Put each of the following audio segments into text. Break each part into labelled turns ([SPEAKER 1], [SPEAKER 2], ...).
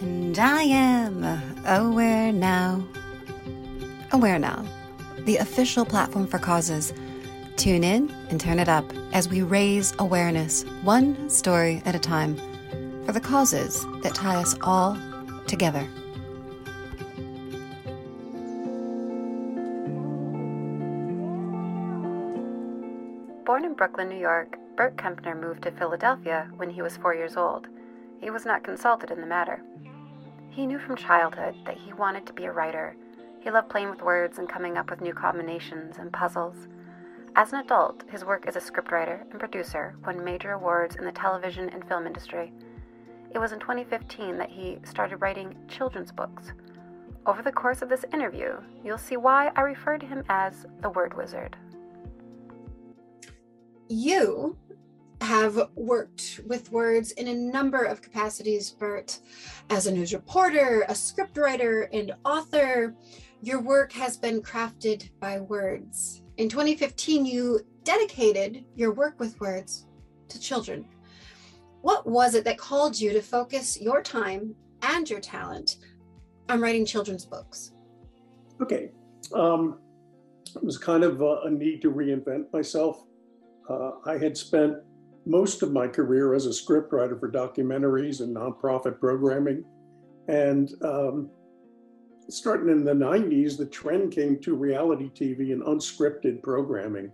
[SPEAKER 1] And I am Aware Now. Aware Now, the official platform for causes. Tune in and turn it up as we raise awareness, one story at a time, for the causes that tie us all together. Born in Brooklyn, New York, Bert Kempner moved to Philadelphia when he was four years old. He was not consulted in the matter. He knew from childhood that he wanted to be a writer. He loved playing with words and coming up with new combinations and puzzles. As an adult, his work as a scriptwriter and producer won major awards in the television and film industry. It was in 2015 that he started writing children's books. Over the course of this interview, you'll see why I refer to him as the word wizard.
[SPEAKER 2] You have worked with words in a number of capacities, Bert, as a news reporter, a scriptwriter, and author. Your work has been crafted by words. In 2015, you dedicated your work with words to children. What was it that called you to focus your time and your talent on writing children's books?
[SPEAKER 3] Okay. Um, it was kind of a, a need to reinvent myself. Uh, I had spent most of my career as a scriptwriter for documentaries and nonprofit programming. And um, starting in the 90s, the trend came to reality TV and unscripted programming.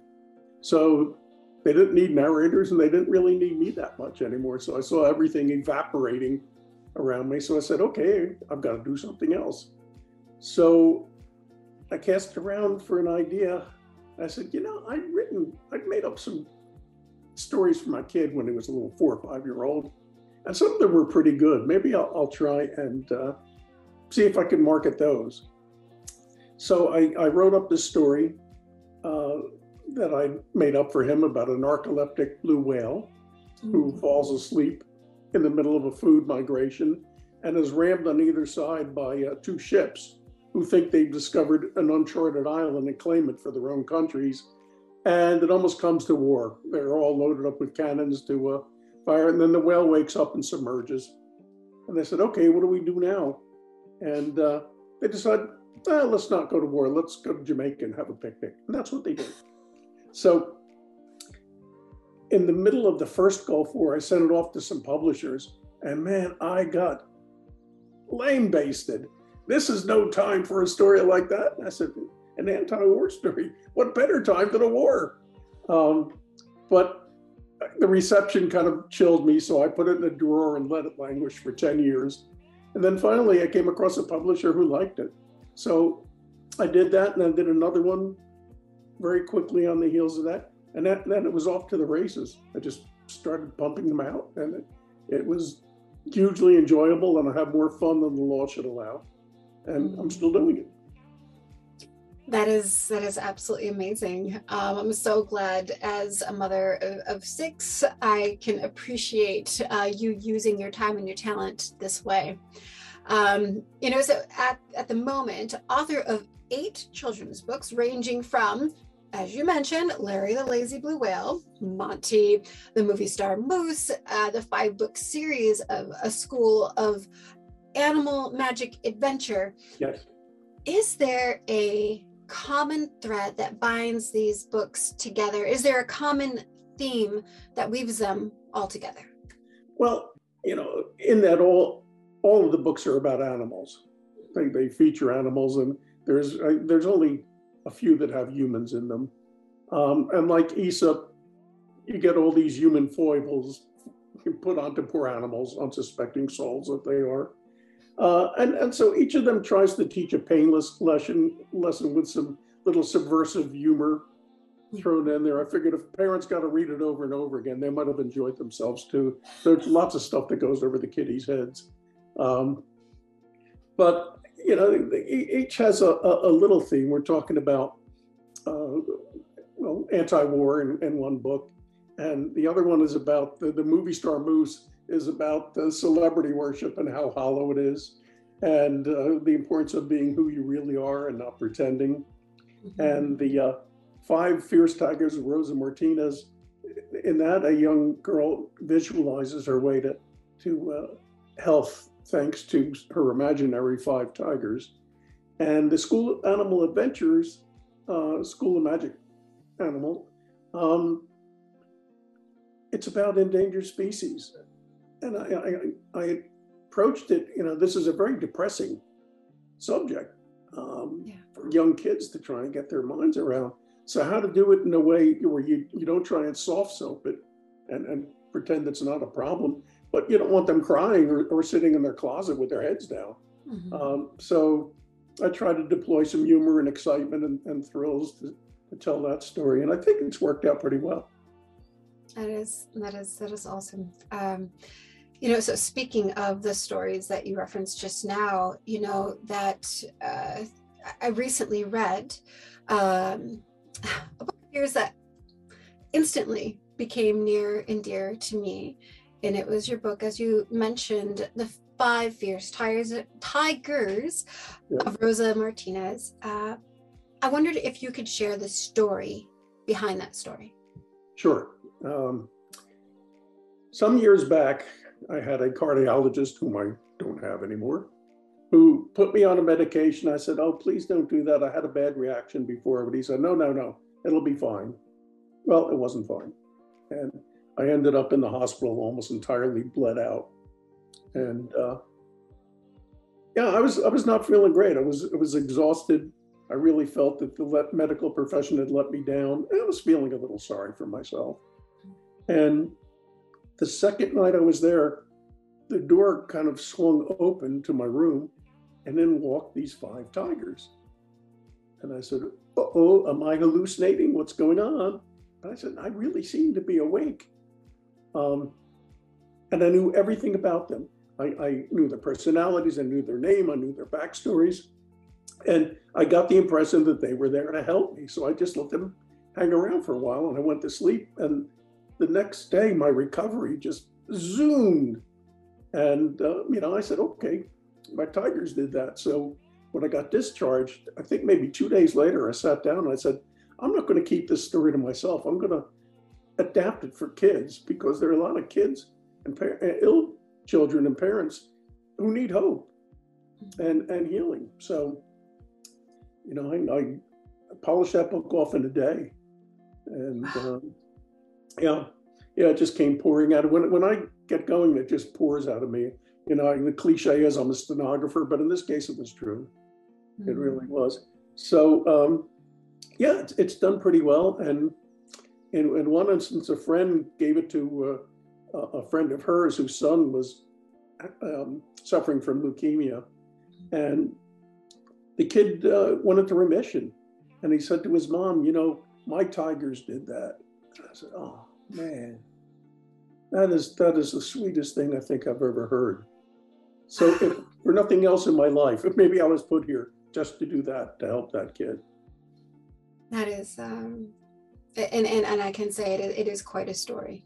[SPEAKER 3] So they didn't need narrators and they didn't really need me that much anymore. So I saw everything evaporating around me. So I said, okay, I've got to do something else. So I cast around for an idea. I said, you know, I'd written, I'd made up some stories for my kid when he was a little four or five year old. And some of them were pretty good. Maybe I'll, I'll try and uh, see if I can market those. So I, I wrote up this story uh, that I made up for him about a narcoleptic blue whale who mm-hmm. falls asleep in the middle of a food migration and is rammed on either side by uh, two ships who think they've discovered an uncharted island and claim it for their own countries and it almost comes to war. They're all loaded up with cannons to uh, fire, and then the whale wakes up and submerges. And they said, "Okay, what do we do now?" And uh, they decided, well, "Let's not go to war. Let's go to Jamaica and have a picnic." And that's what they did. So, in the middle of the first Gulf War, I sent it off to some publishers, and man, I got lame basted. This is no time for a story like that. And I said, an anti-war story. What better time than a war? Um, but the reception kind of chilled me, so I put it in a drawer and let it languish for 10 years. And then finally, I came across a publisher who liked it. So I did that, and then did another one very quickly on the heels of that. And that, then it was off to the races. I just started pumping them out, and it, it was hugely enjoyable, and I have more fun than the law should allow. And I'm still doing it.
[SPEAKER 2] That is that is absolutely amazing. Um, I'm so glad, as a mother of, of six, I can appreciate uh, you using your time and your talent this way. Um, you know, so at at the moment, author of eight children's books, ranging from, as you mentioned, Larry the Lazy Blue Whale, Monty, the movie star Moose, uh, the five book series of A School of Animal Magic Adventure.
[SPEAKER 3] Yes.
[SPEAKER 2] Is there a common thread that binds these books together? Is there a common theme that weaves them all together?
[SPEAKER 3] Well, you know, in that all all of the books are about animals. They, they feature animals, and there's uh, there's only a few that have humans in them. Um, and like Aesop, you get all these human foibles put onto poor animals, unsuspecting souls that they are. Uh, and, and so each of them tries to teach a painless lesson, lesson with some little subversive humor thrown in there. I figured if parents got to read it over and over again, they might have enjoyed themselves too. There's lots of stuff that goes over the kiddies' heads. Um, but, you know, each has a, a, little theme. We're talking about, uh, well, anti war in, in one book. And the other one is about the, the movie star Moose is about the celebrity worship and how hollow it is, and uh, the importance of being who you really are and not pretending. Mm-hmm. And the uh, five fierce tigers of Rosa Martinez, in that, a young girl visualizes her way to, to uh, health thanks to her imaginary five tigers. And the School of Animal Adventures, uh, School of Magic Animal, um, it's about endangered species. And I, I, I, approached it, you know, this is a very depressing subject um, yeah. for young kids to try and get their minds around. So how to do it in a way where you, you don't try and soft soap it and, and pretend it's not a problem, but you don't want them crying or, or sitting in their closet with their heads down. Mm-hmm. Um, so I try to deploy some humor and excitement and, and thrills to, to tell that story. And I think it's worked out pretty well.
[SPEAKER 2] That is, that is, that is awesome. Um, you know, so speaking of the stories that you referenced just now, you know, that uh, I recently read um, a book of yours that instantly became near and dear to me. And it was your book, as you mentioned, The Five Fierce Tigers, Tigers yeah. of Rosa Martinez. Uh, I wondered if you could share the story behind that story.
[SPEAKER 3] Sure. Um, some years back, I had a cardiologist whom I don't have anymore, who put me on a medication. I said, Oh, please don't do that. I had a bad reaction before, but he said, No, no, no, it'll be fine. Well, it wasn't fine. And I ended up in the hospital almost entirely bled out. And uh, yeah, I was I was not feeling great. I was I was exhausted. I really felt that the medical profession had let me down. I was feeling a little sorry for myself. And the second night I was there, the door kind of swung open to my room, and then walked these five tigers. And I said, oh, am I hallucinating? What's going on? And I said, I really seem to be awake. Um, and I knew everything about them. I, I, knew their personalities, I knew their name, I knew their backstories. And I got the impression that they were there to help me. So I just let them hang around for a while and I went to sleep. And the next day, my recovery just zoomed. And, uh, you know, I said, okay, my Tigers did that. So when I got discharged, I think maybe two days later, I sat down and I said, I'm not going to keep this story to myself. I'm going to adapt it for kids because there are a lot of kids and par- ill children and parents who need hope and, and healing. So, you know, I, I polished that book off in a day. And, um, yeah, yeah, it just came pouring out. When when I get going, it just pours out of me. You know, the cliche is I'm a stenographer, but in this case, it was true. Mm-hmm. It really was. So, um, yeah, it's, it's, done pretty well. And in, in, one instance, a friend gave it to uh, a friend of hers whose son was um, suffering from leukemia, and the kid uh, went into remission. And he said to his mom, "You know, my tigers did that." I said, "Oh." Man, that is that is the sweetest thing I think I've ever heard. So if for nothing else in my life, if maybe I was put here just to do that to help that kid.
[SPEAKER 2] That is, um, and and and I can say it. It is quite a story,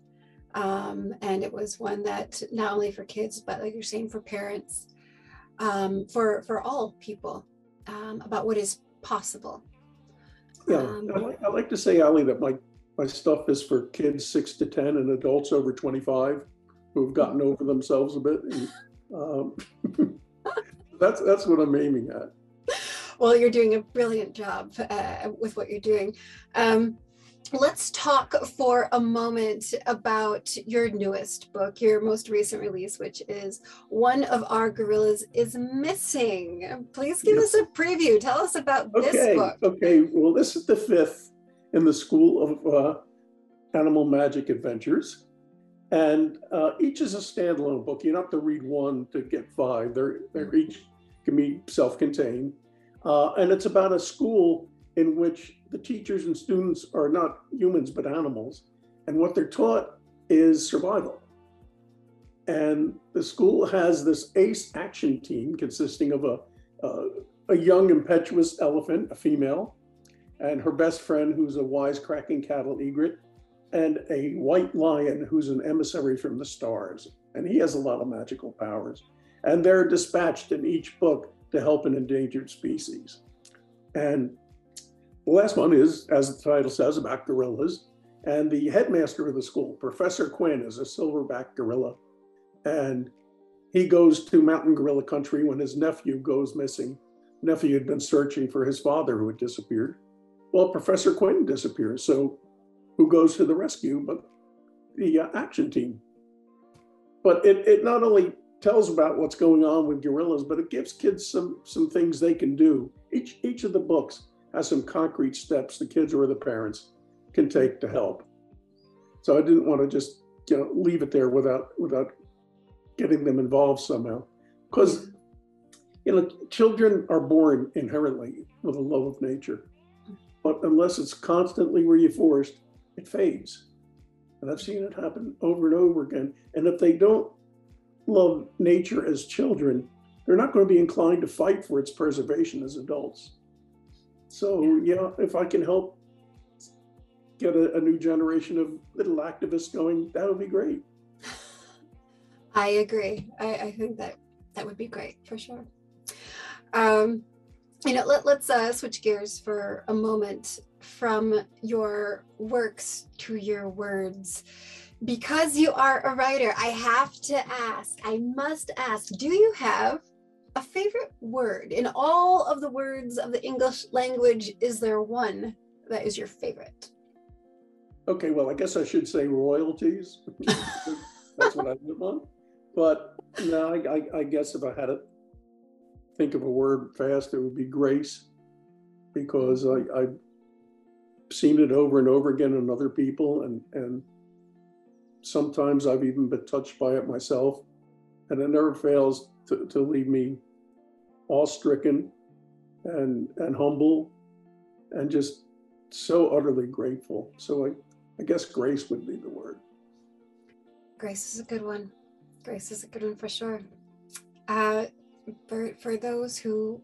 [SPEAKER 2] um, and it was one that not only for kids, but like you're saying, for parents, um, for for all people, um, about what is possible.
[SPEAKER 3] Yeah, um, I, like, I like to say, Ali, that my my stuff is for kids six to 10 and adults over 25 who've gotten over themselves a bit. And, um, that's, that's what I'm aiming at.
[SPEAKER 2] Well, you're doing a brilliant job uh, with what you're doing. Um, let's talk for a moment about your newest book, your most recent release, which is One of Our Gorillas is Missing. Please give yes. us a preview. Tell us about
[SPEAKER 3] okay.
[SPEAKER 2] this book.
[SPEAKER 3] Okay, well, this is the fifth in the School of uh, Animal Magic Adventures. And uh, each is a standalone book. You don't have to read one to get five. They're, they're each can be self-contained. Uh, and it's about a school in which the teachers and students are not humans, but animals. And what they're taught is survival. And the school has this ACE action team consisting of a, a young, impetuous elephant, a female, and her best friend, who's a wisecracking cattle egret, and a white lion, who's an emissary from the stars. And he has a lot of magical powers. And they're dispatched in each book to help an endangered species. And the last one is, as the title says, about gorillas. And the headmaster of the school, Professor Quinn, is a silverback gorilla. And he goes to mountain gorilla country when his nephew goes missing. Nephew had been searching for his father who had disappeared. Well, Professor Quentin disappears. So who goes to the rescue but the uh, action team? But it, it not only tells about what's going on with gorillas, but it gives kids some some things they can do. Each each of the books has some concrete steps the kids or the parents can take to help. So I didn't want to just you know leave it there without without getting them involved somehow. Because you know, children are born inherently with a love of nature. But unless it's constantly reinforced, it fades. And I've seen it happen over and over again. And if they don't love nature as children, they're not going to be inclined to fight for its preservation as adults. So, yeah, if I can help get a, a new generation of little activists going, that would be great.
[SPEAKER 2] I agree. I, I think that that would be great for sure. Um, you know, let, let's uh, switch gears for a moment from your works to your words. Because you are a writer, I have to ask, I must ask, do you have a favorite word? In all of the words of the English language, is there one that is your favorite?
[SPEAKER 3] Okay, well, I guess I should say royalties. That's what I live on. But no, I, I, I guess if I had to think of a word fast, it would be grace, because I, I've seen it over and over again in other people, and and sometimes I've even been touched by it myself, and it never fails to, to leave me awe-stricken and and humble, and just so utterly grateful. So I, I guess grace would be the word.
[SPEAKER 2] Grace is a good one. Grace is a good one for sure. Uh, for, for those who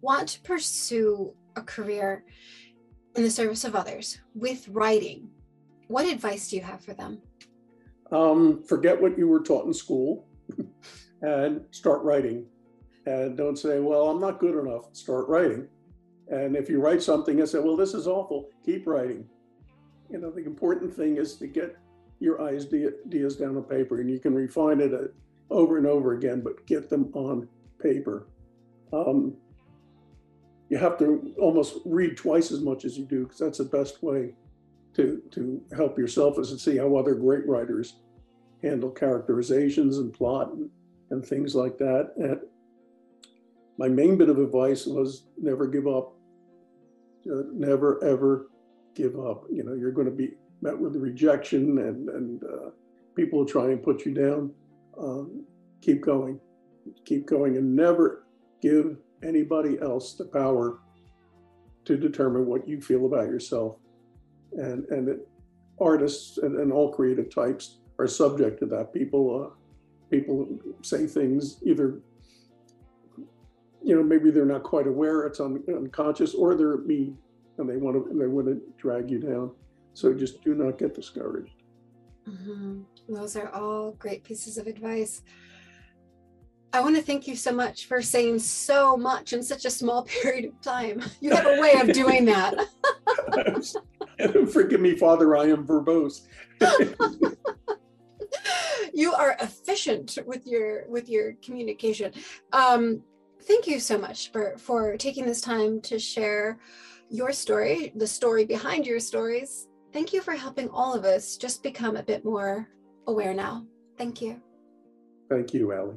[SPEAKER 2] want to pursue a career in the service of others with writing, what advice do you have for them?
[SPEAKER 3] Um, forget what you were taught in school and start writing. And don't say, well, I'm not good enough. Start writing. And if you write something and say, well, this is awful, keep writing. You know, the important thing is to get your ideas down on paper and you can refine it uh, over and over again, but get them on paper. Um, you have to almost read twice as much as you do because that's the best way to, to help yourself is to see how other great writers handle characterizations and plot and, and things like that. And my main bit of advice was never give up. Uh, never ever give up. You know, you're going to be met with rejection and, and uh, people try and put you down, um, keep going, keep going, and never give anybody else the power to determine what you feel about yourself. And and it, artists and, and all creative types are subject to that. People uh, people say things either you know maybe they're not quite aware it's un, unconscious or they're mean and they want to they want to drag you down so just do not get discouraged.
[SPEAKER 2] Mm-hmm. Those are all great pieces of advice. I want to thank you so much for saying so much in such a small period of time. You have a way of doing that.
[SPEAKER 3] Forgive me, Father, I am verbose.
[SPEAKER 2] you are efficient with your with your communication. Um, thank you so much for for taking this time to share your story, the story behind your stories, Thank you for helping all of us just become a bit more aware now. Thank you.
[SPEAKER 3] Thank you, Allie.